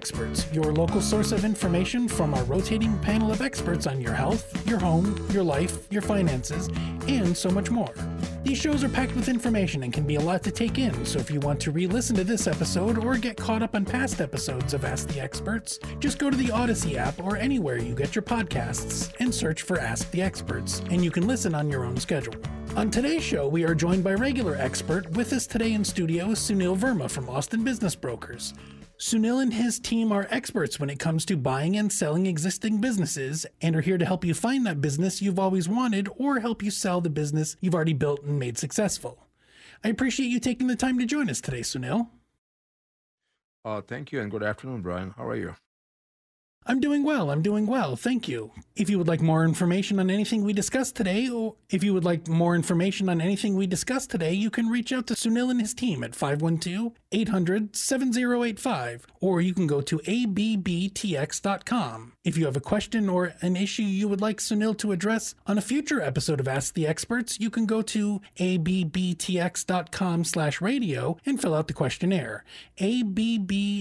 Experts, your local source of information from our rotating panel of experts on your health, your home, your life, your finances, and so much more. These shows are packed with information and can be a lot to take in, so if you want to re listen to this episode or get caught up on past episodes of Ask the Experts, just go to the Odyssey app or anywhere you get your podcasts and search for Ask the Experts, and you can listen on your own schedule. On today's show, we are joined by regular expert. With us today in studio is Sunil Verma from Austin Business Brokers. Sunil and his team are experts when it comes to buying and selling existing businesses and are here to help you find that business you've always wanted or help you sell the business you've already built and made successful. I appreciate you taking the time to join us today, Sunil. Uh, thank you and good afternoon, Brian. How are you? I'm doing well. I'm doing well. Thank you. If you would like more information on anything we discussed today, or if you would like more information on anything we discussed today, you can reach out to Sunil and his team at 512 800 7085, or you can go to abbtx.com. If you have a question or an issue you would like Sunil to address on a future episode of Ask the Experts, you can go to abbtx.com slash radio and fill out the questionnaire. abbtx.com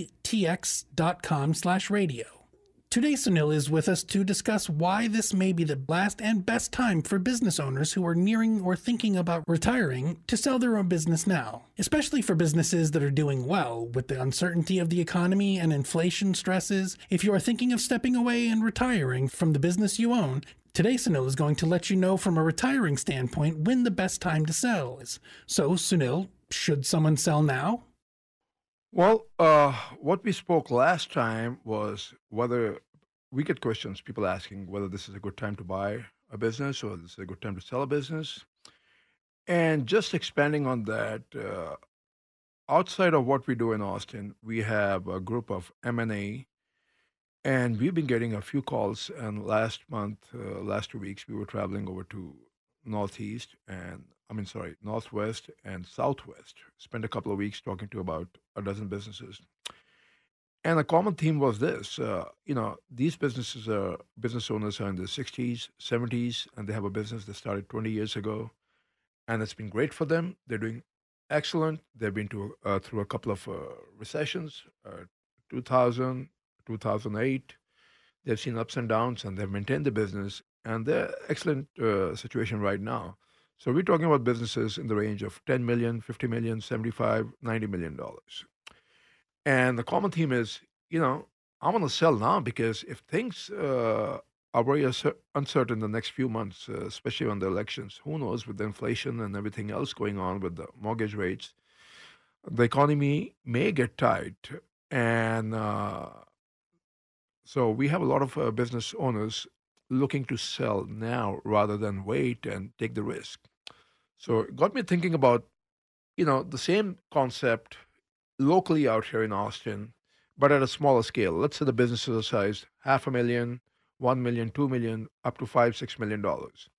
slash radio. Today, Sunil is with us to discuss why this may be the last and best time for business owners who are nearing or thinking about retiring to sell their own business now, especially for businesses that are doing well with the uncertainty of the economy and inflation stresses. If you are thinking of stepping away and retiring from the business you own, Today, Sunil is going to let you know from a retiring standpoint when the best time to sell is. So, Sunil, should someone sell now? Well, uh, what we spoke last time was whether we get questions, people asking whether this is a good time to buy a business or this is a good time to sell a business. And just expanding on that, uh, outside of what we do in Austin, we have a group of M&A, and we've been getting a few calls. And last month, uh, last two weeks, we were traveling over to Northeast and I mean, sorry, Northwest and Southwest. Spent a couple of weeks talking to about a dozen businesses. And the common theme was this uh, you know, these businesses are business owners are in their 60s, 70s, and they have a business that started 20 years ago. And it's been great for them. They're doing excellent. They've been to, uh, through a couple of uh, recessions, uh, 2000, 2008. They've seen ups and downs, and they've maintained the business. And they're excellent uh, situation right now. So we're talking about businesses in the range of 10 million, 50 million, 75, 90 million dollars. And the common theme is, you know, I want to sell now because if things uh, are very uncertain the next few months, uh, especially on the elections, who knows with the inflation and everything else going on with the mortgage rates, the economy may get tight. And uh, so we have a lot of uh, business owners looking to sell now rather than wait and take the risk. So it got me thinking about, you know, the same concept locally out here in Austin, but at a smaller scale. Let's say the businesses are sized half a million, one million, two million, up to five, six million dollars.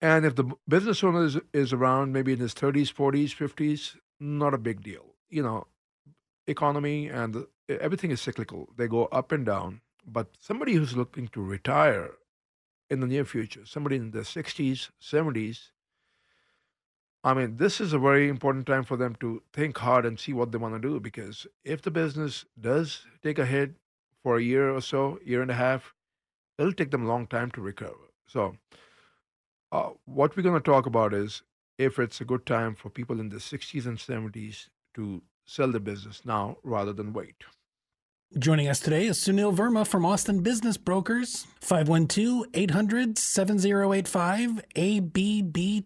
And if the business owner is, is around maybe in his 30s, 40s, 50s, not a big deal. You know, economy and everything is cyclical. They go up and down. But somebody who's looking to retire in the near future, somebody in the 60s, 70s, I mean, this is a very important time for them to think hard and see what they want to do because if the business does take a hit for a year or so, year and a half, it'll take them a long time to recover. So, uh, what we're going to talk about is if it's a good time for people in the 60s and 70s to sell the business now rather than wait. Joining us today is Sunil Verma from Austin Business Brokers, 512 800 7085, ABBTX.com.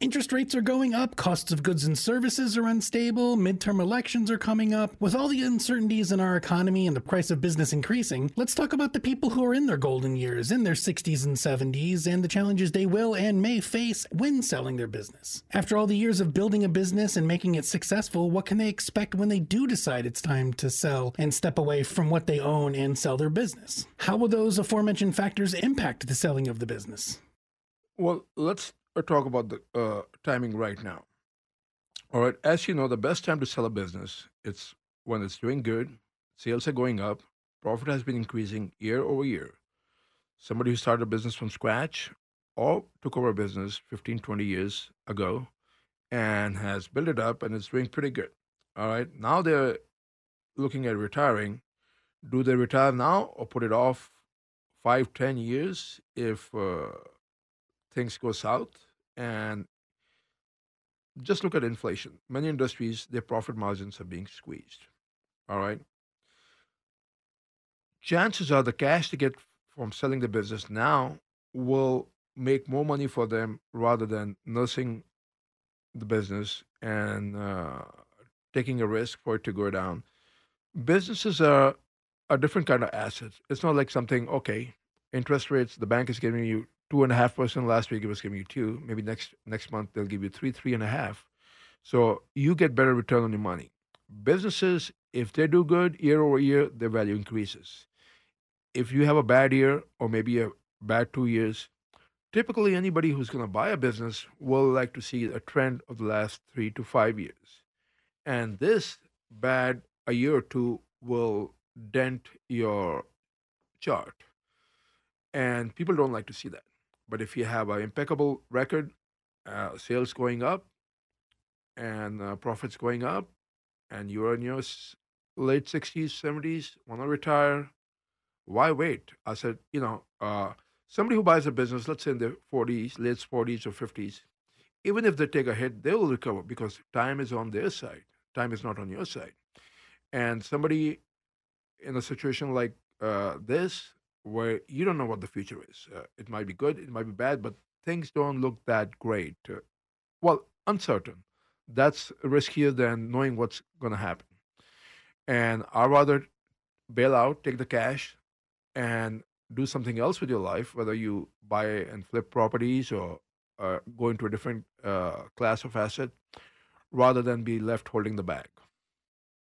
Interest rates are going up, costs of goods and services are unstable, midterm elections are coming up. With all the uncertainties in our economy and the price of business increasing, let's talk about the people who are in their golden years, in their 60s and 70s, and the challenges they will and may face when selling their business. After all the years of building a business and making it successful, what can they expect when they do decide it's time to sell and step away from what they own and sell their business? How will those aforementioned factors impact the selling of the business? Well, let's talk about the uh, timing right now. All right, as you know, the best time to sell a business it's when it's doing good, sales are going up, profit has been increasing year over year. Somebody who started a business from scratch or took over a business 15, 20 years ago and has built it up and it's doing pretty good. All right, now they're looking at retiring. Do they retire now or put it off five, ten years if uh, things go south? And just look at inflation. Many industries, their profit margins are being squeezed. All right. Chances are the cash they get from selling the business now will make more money for them rather than nursing the business and uh, taking a risk for it to go down. Businesses are a different kind of asset. It's not like something, okay, interest rates, the bank is giving you two and a half percent last week it was giving you two. Maybe next next month they'll give you three three and a half. So you get better return on your money. Businesses if they do good year over year their value increases. If you have a bad year or maybe a bad two years typically anybody who's going to buy a business will like to see a trend of the last three to five years. And this bad a year or two will dent your chart. And people don't like to see that but if you have an impeccable record, uh, sales going up and uh, profits going up, and you're in your late 60s, 70s, want to retire, why wait? I said, you know, uh, somebody who buys a business, let's say in their 40s, late 40s or 50s, even if they take a hit, they will recover because time is on their side. Time is not on your side. And somebody in a situation like uh, this, where you don't know what the future is. Uh, it might be good, it might be bad, but things don't look that great. Uh, well, uncertain. That's riskier than knowing what's going to happen. And I'd rather bail out, take the cash, and do something else with your life, whether you buy and flip properties or uh, go into a different uh, class of asset, rather than be left holding the bag.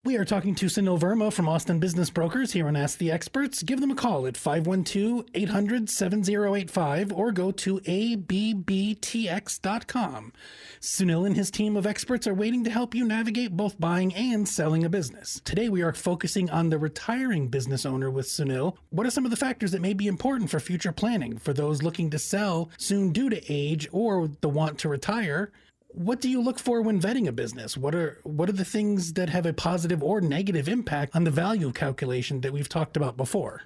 We are talking to Sunil Verma from Austin Business Brokers here on Ask the Experts. Give them a call at 512 800 7085 or go to ABBTX.com. Sunil and his team of experts are waiting to help you navigate both buying and selling a business. Today, we are focusing on the retiring business owner with Sunil. What are some of the factors that may be important for future planning for those looking to sell soon due to age or the want to retire? What do you look for when vetting a business? What are what are the things that have a positive or negative impact on the value calculation that we've talked about before?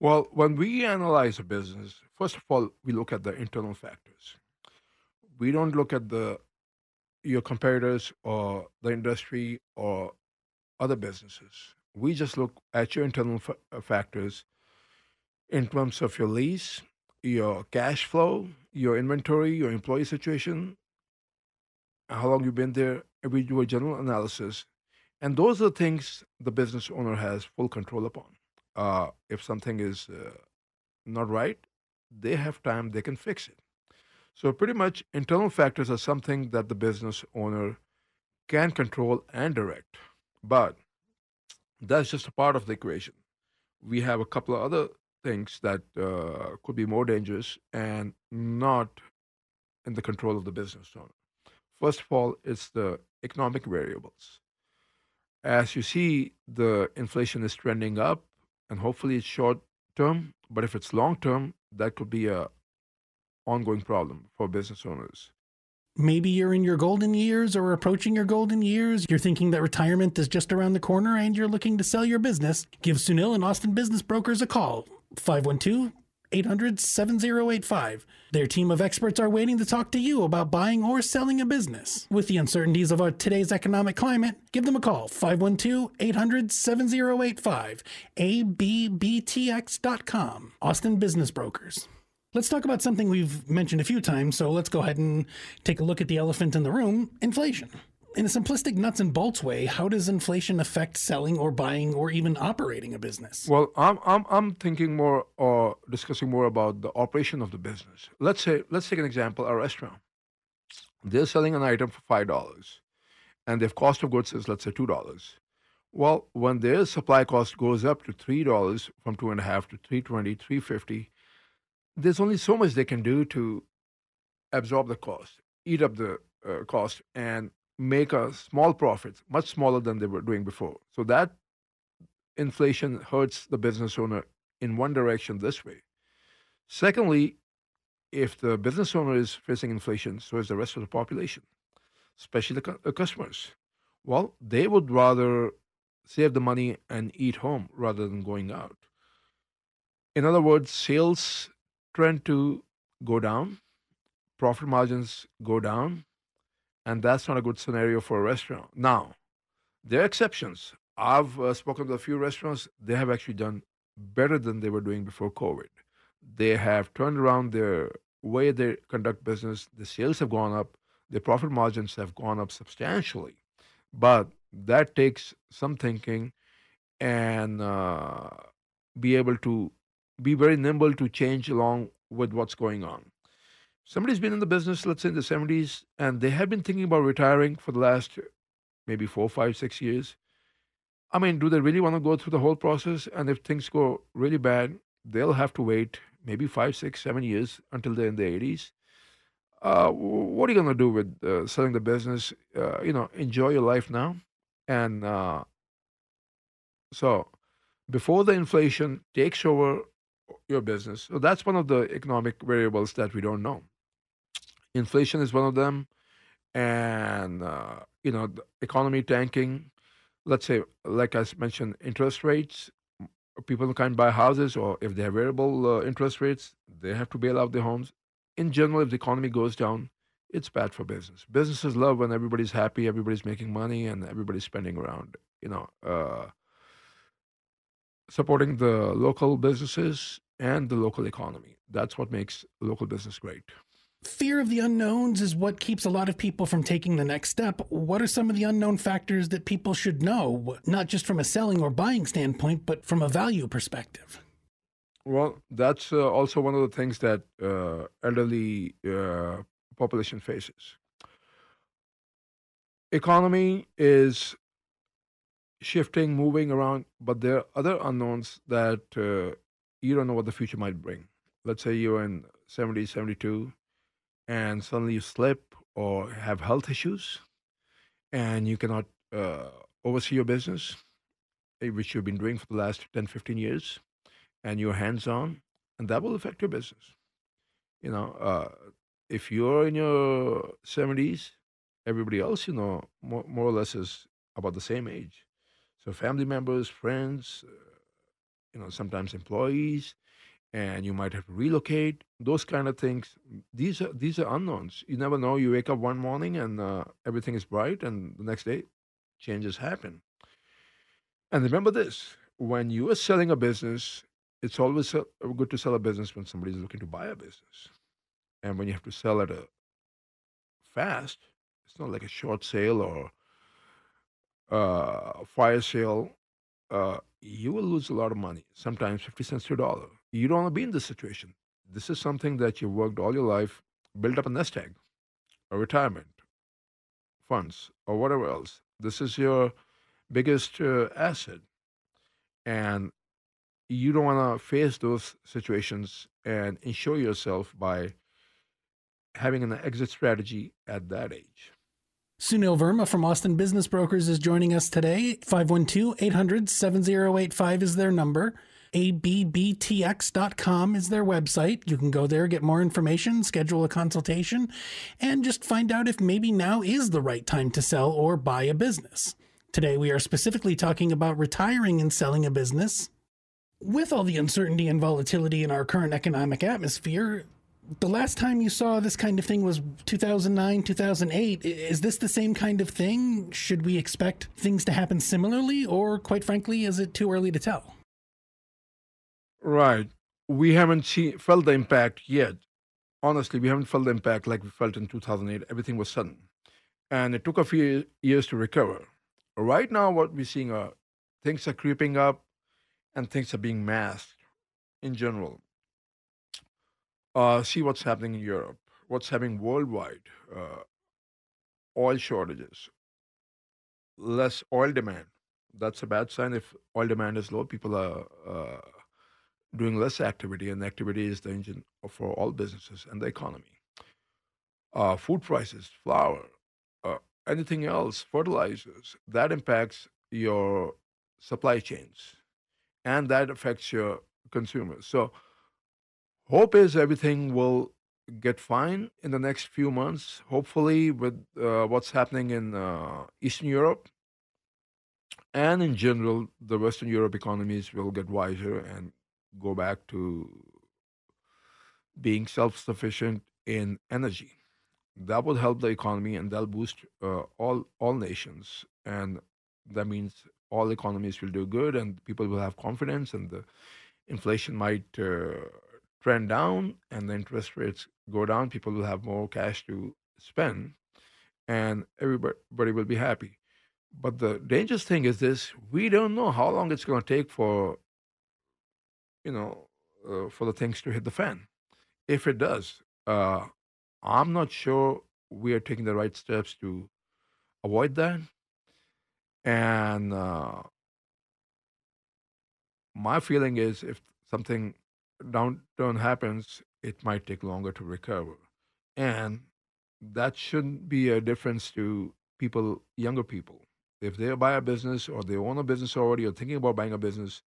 Well, when we analyze a business, first of all, we look at the internal factors. We don't look at the your competitors or the industry or other businesses. We just look at your internal f- uh, factors in terms of your lease, your cash flow, your inventory, your employee situation, how long you've been there, we do a general analysis. And those are the things the business owner has full control upon. Uh, if something is uh, not right, they have time, they can fix it. So, pretty much, internal factors are something that the business owner can control and direct. But that's just a part of the equation. We have a couple of other things that uh, could be more dangerous and not in the control of the business owner. First of all, it's the economic variables. As you see, the inflation is trending up, and hopefully it's short term. But if it's long term, that could be a ongoing problem for business owners. Maybe you're in your golden years or approaching your golden years. You're thinking that retirement is just around the corner and you're looking to sell your business. Give Sunil and Austin Business Brokers a call. 512 800 7085. Their team of experts are waiting to talk to you about buying or selling a business. With the uncertainties of our today's economic climate, give them a call 512 800 7085. ABBTX.com. Austin Business Brokers. Let's talk about something we've mentioned a few times, so let's go ahead and take a look at the elephant in the room inflation in a simplistic nuts and bolts way, how does inflation affect selling or buying or even operating a business? Well, I'm I'm I'm thinking more or discussing more about the operation of the business. Let's say let's take an example, a restaurant. They're selling an item for five dollars, and their cost of goods is let's say two dollars. Well, when their supply cost goes up to three dollars from two and a half to three twenty, three fifty, there's only so much they can do to absorb the cost, eat up the uh, cost, and make a small profit, much smaller than they were doing before. So that inflation hurts the business owner in one direction this way. Secondly, if the business owner is facing inflation, so is the rest of the population, especially the, the customers. Well, they would rather save the money and eat home rather than going out. In other words, sales trend to go down, profit margins go down, and that's not a good scenario for a restaurant. Now, there are exceptions. I've uh, spoken to a few restaurants, they have actually done better than they were doing before COVID. They have turned around their way they conduct business, the sales have gone up, the profit margins have gone up substantially. But that takes some thinking and uh, be able to be very nimble to change along with what's going on somebody's been in the business, let's say in the 70s, and they have been thinking about retiring for the last maybe four, five, six years. I mean, do they really want to go through the whole process? And if things go really bad, they'll have to wait maybe five, six, seven years until they're in their 80s. Uh, what are you going to do with uh, selling the business? Uh, you know, enjoy your life now. And uh, so before the inflation takes over your business, so that's one of the economic variables that we don't know inflation is one of them, and uh, you know the economy tanking. Let's say, like I mentioned, interest rates. People can't buy houses, or if they have variable uh, interest rates, they have to bail out their homes. In general, if the economy goes down, it's bad for business. Businesses love when everybody's happy, everybody's making money, and everybody's spending around. You know, uh, supporting the local businesses and the local economy. That's what makes local business great fear of the unknowns is what keeps a lot of people from taking the next step. What are some of the unknown factors that people should know, not just from a selling or buying standpoint, but from a value perspective? Well, that's uh, also one of the things that uh, elderly uh, population faces. Economy is shifting, moving around, but there are other unknowns that uh, you don't know what the future might bring. Let's say you're in 70, 72, and suddenly you slip or have health issues and you cannot uh, oversee your business, eh, which you've been doing for the last 10, 15 years, and you're hands on, and that will affect your business. You know, uh, if you're in your 70s, everybody else, you know, more, more or less is about the same age. So family members, friends, uh, you know, sometimes employees, and you might have to relocate. Those kind of things. These are these are unknowns. You never know. You wake up one morning and uh, everything is bright, and the next day, changes happen. And remember this: when you are selling a business, it's always good to sell a business when somebody is looking to buy a business, and when you have to sell it a uh, fast, it's not like a short sale or uh, fire sale. Uh, you will lose a lot of money, sometimes 50 cents to a dollar you don't want to be in this situation. This is something that you worked all your life, built up a nest egg, a retirement, funds, or whatever else. This is your biggest uh, asset. And you don't want to face those situations and ensure yourself by having an exit strategy at that age. Sunil Verma from Austin Business Brokers is joining us today. 512 800 7085 is their number. ABBTX.com is their website. You can go there, get more information, schedule a consultation, and just find out if maybe now is the right time to sell or buy a business. Today, we are specifically talking about retiring and selling a business. With all the uncertainty and volatility in our current economic atmosphere, the last time you saw this kind of thing was 2009, 2008. Is this the same kind of thing? Should we expect things to happen similarly, or quite frankly, is it too early to tell? Right. We haven't seen, felt the impact yet. Honestly, we haven't felt the impact like we felt in 2008. Everything was sudden. And it took a few years to recover. Right now, what we're seeing are things are creeping up and things are being masked in general uh, see what's happening in Europe, what's happening worldwide, uh, oil shortages, less oil demand. That's a bad sign. If oil demand is low, people are uh, doing less activity, and activity is the engine for all businesses and the economy. Uh, food prices, flour, uh, anything else, fertilizers, that impacts your supply chains, and that affects your consumers. So hope is everything will get fine in the next few months. Hopefully, with uh, what's happening in uh, Eastern Europe and in general, the Western Europe economies will get wiser and go back to being self-sufficient in energy. That will help the economy and that'll boost uh, all all nations, and that means all economies will do good and people will have confidence and the inflation might uh, trend down and the interest rates go down, people will have more cash to spend and everybody will be happy. But the dangerous thing is this we don't know how long it's going to take for, you know, uh, for the things to hit the fan. If it does, uh, I'm not sure we are taking the right steps to avoid that. And uh, my feeling is if something downturn happens, it might take longer to recover. And that shouldn't be a difference to people, younger people. If they buy a business or they own a business already or thinking about buying a business,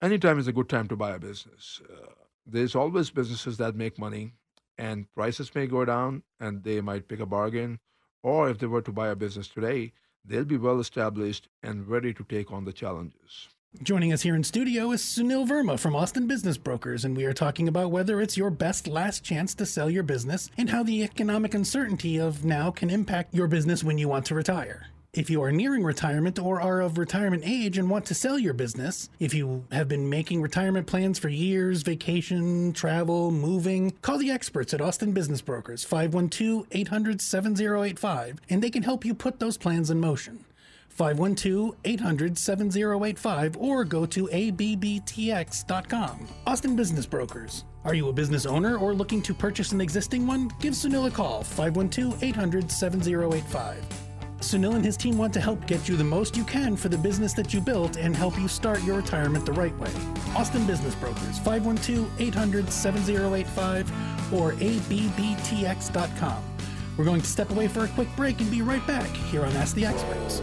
anytime is a good time to buy a business. Uh, there's always businesses that make money and prices may go down and they might pick a bargain. Or if they were to buy a business today, they'll be well established and ready to take on the challenges. Joining us here in studio is Sunil Verma from Austin Business Brokers, and we are talking about whether it's your best last chance to sell your business and how the economic uncertainty of now can impact your business when you want to retire. If you are nearing retirement or are of retirement age and want to sell your business, if you have been making retirement plans for years, vacation, travel, moving, call the experts at Austin Business Brokers 512 800 7085 and they can help you put those plans in motion. 512 800 7085 or go to ABBTX.com. Austin Business Brokers. Are you a business owner or looking to purchase an existing one? Give Sunil a call 512 800 7085. Sunil and his team want to help get you the most you can for the business that you built and help you start your retirement the right way. Austin Business Brokers, 512 800 7085 or ABBTX.com. We're going to step away for a quick break and be right back here on Ask the Experts.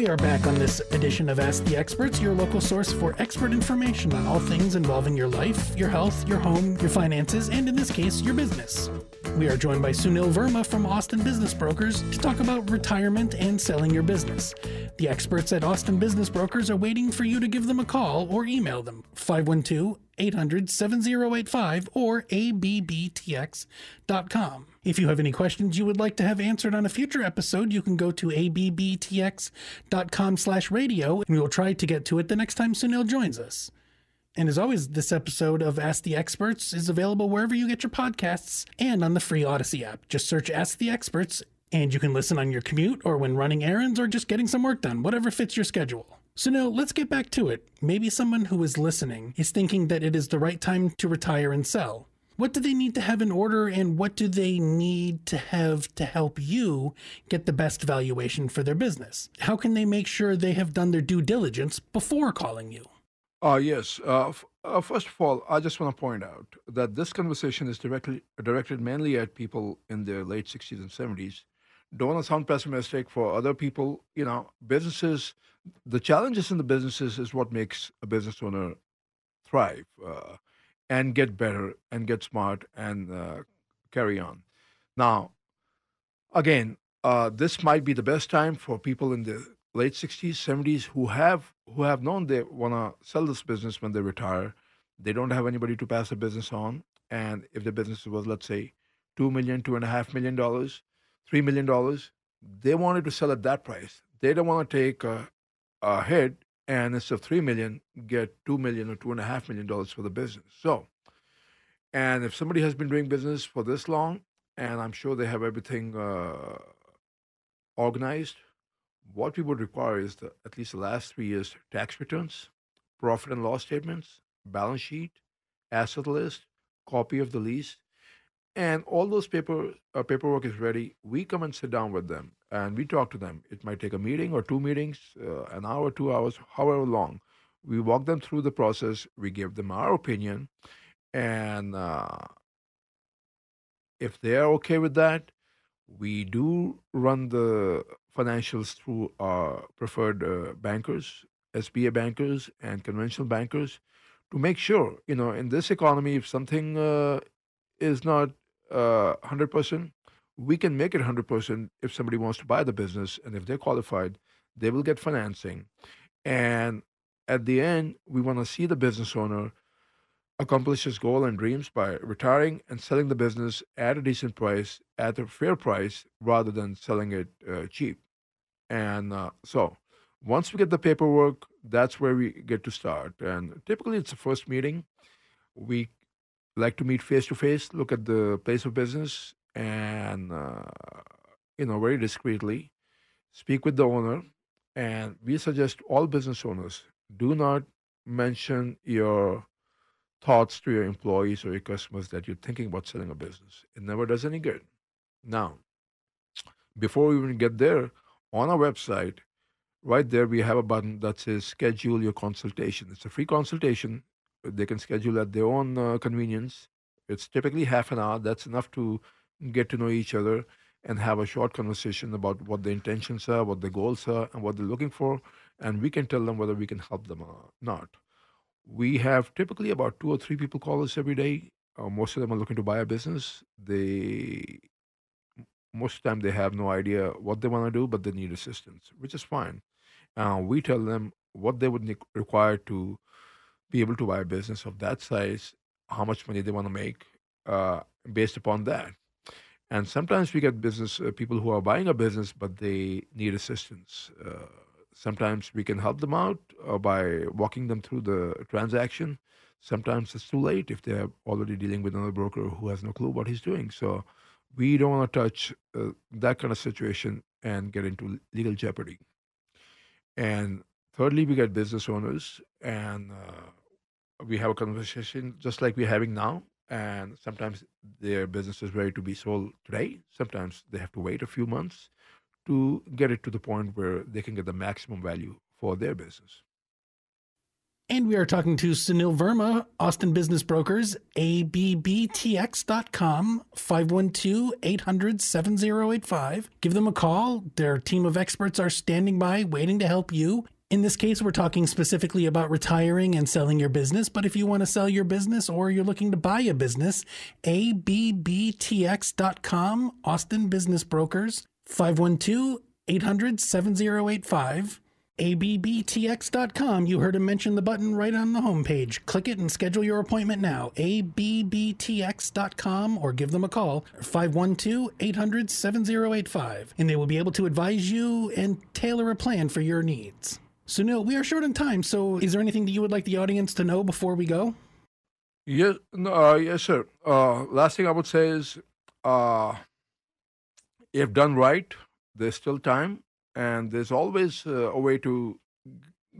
We are back on this edition of Ask the Experts, your local source for expert information on all things involving your life, your health, your home, your finances, and in this case, your business. We are joined by Sunil Verma from Austin Business Brokers to talk about retirement and selling your business. The experts at Austin Business Brokers are waiting for you to give them a call or email them 512 800 7085 or abbtx.com. If you have any questions you would like to have answered on a future episode, you can go to abbtx.com slash radio and we will try to get to it the next time Sunil joins us. And as always, this episode of Ask the Experts is available wherever you get your podcasts and on the free Odyssey app. Just search Ask the Experts and you can listen on your commute or when running errands or just getting some work done, whatever fits your schedule. So now let's get back to it. Maybe someone who is listening is thinking that it is the right time to retire and sell. What do they need to have in order and what do they need to have to help you get the best valuation for their business? How can they make sure they have done their due diligence before calling you? Uh, yes. Uh, f- uh, first of all, I just want to point out that this conversation is directly directed mainly at people in their late 60s and 70s. Don't want to sound pessimistic for other people. You know, businesses, the challenges in the businesses is what makes a business owner thrive uh, and get better and get smart and uh, carry on. Now, again, uh, this might be the best time for people in the late 60s 70s who have who have known they want to sell this business when they retire they don't have anybody to pass the business on and if the business was let's say two million two and a half million dollars three million dollars they wanted to sell at that price they don't want to take a, a hit and instead of three million get two million or two and a half million dollars for the business so and if somebody has been doing business for this long and i'm sure they have everything uh, organized what we would require is the, at least the last three years tax returns, profit and loss statements, balance sheet, asset list, copy of the lease, and all those paper uh, paperwork is ready. We come and sit down with them and we talk to them. It might take a meeting or two meetings, uh, an hour, two hours, however long. We walk them through the process. We give them our opinion, and uh, if they are okay with that, we do run the financials through our preferred uh, bankers, SBA bankers, and conventional bankers to make sure, you know, in this economy, if something uh, is not uh, 100%, we can make it 100% if somebody wants to buy the business. And if they're qualified, they will get financing. And at the end, we want to see the business owner accomplish his goal and dreams by retiring and selling the business at a decent price, at a fair price, rather than selling it uh, cheap. And uh, so, once we get the paperwork, that's where we get to start. And typically, it's the first meeting. We like to meet face to face, look at the place of business, and uh, you know, very discreetly, speak with the owner. And we suggest all business owners do not mention your thoughts to your employees or your customers that you're thinking about selling a business. It never does any good. Now, before we even get there, on our website, right there, we have a button that says schedule your consultation. It's a free consultation. They can schedule at their own uh, convenience. It's typically half an hour. That's enough to get to know each other and have a short conversation about what the intentions are, what the goals are, and what they're looking for. And we can tell them whether we can help them or not. We have typically about two or three people call us every day. Uh, most of them are looking to buy a business. They most of the time they have no idea what they want to do, but they need assistance, which is fine. Uh, we tell them what they would ne- require to be able to buy a business of that size, how much money they want to make, uh, based upon that. And sometimes we get business uh, people who are buying a business, but they need assistance. Uh, sometimes we can help them out uh, by walking them through the transaction. Sometimes it's too late if they're already dealing with another broker who has no clue what he's doing. So we don't want to touch uh, that kind of situation and get into legal jeopardy. And thirdly, we get business owners, and uh, we have a conversation just like we're having now. And sometimes their business is ready to be sold today. Sometimes they have to wait a few months to get it to the point where they can get the maximum value for their business. And we are talking to Sunil Verma, Austin Business Brokers, abbtx.com, 512 800 7085. Give them a call. Their team of experts are standing by, waiting to help you. In this case, we're talking specifically about retiring and selling your business. But if you want to sell your business or you're looking to buy a business, ABBTX.com, Austin Business Brokers, 512 800 7085. ABBTX.com. You heard him mention the button right on the homepage. Click it and schedule your appointment now. ABBTX.com or give them a call 512 800 7085 and they will be able to advise you and tailor a plan for your needs. Sunil, we are short on time, so is there anything that you would like the audience to know before we go? Yes, no, uh, yes, sir. Uh, last thing I would say is, uh, if done right, there's still time, and there's always uh, a way to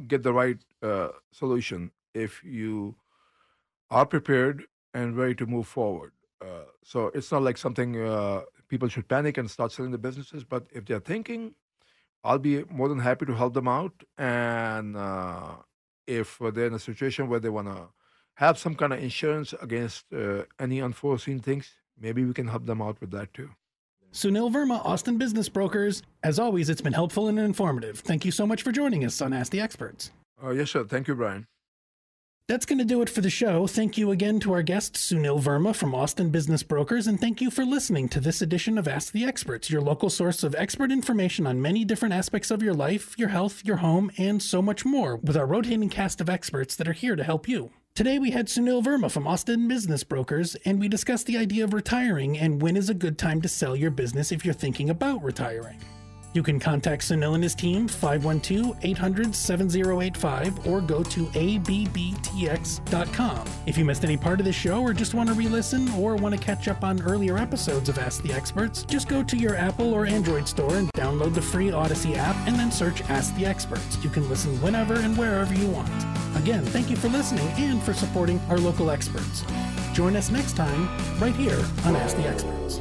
get the right uh, solution if you are prepared and ready to move forward. Uh, so it's not like something people should panic and start selling the businesses, but if they're thinking, I'll be more than happy to help them out. And uh, if they're in a situation where they want to have some kind of insurance against uh, any unforeseen things, maybe we can help them out with that too. Sunil Verma, Austin Business Brokers. As always, it's been helpful and informative. Thank you so much for joining us on Ask the Experts. Uh, yes, sir. Thank you, Brian. That's going to do it for the show. Thank you again to our guest, Sunil Verma from Austin Business Brokers, and thank you for listening to this edition of Ask the Experts, your local source of expert information on many different aspects of your life, your health, your home, and so much more, with our rotating cast of experts that are here to help you. Today we had Sunil Verma from Austin Business Brokers, and we discussed the idea of retiring and when is a good time to sell your business if you're thinking about retiring. You can contact Sunil and his team 512 800 7085 or go to abbtx.com. If you missed any part of the show or just want to re listen or want to catch up on earlier episodes of Ask the Experts, just go to your Apple or Android store and download the free Odyssey app and then search Ask the Experts. You can listen whenever and wherever you want. Again, thank you for listening and for supporting our local experts. Join us next time right here on Ask the Experts.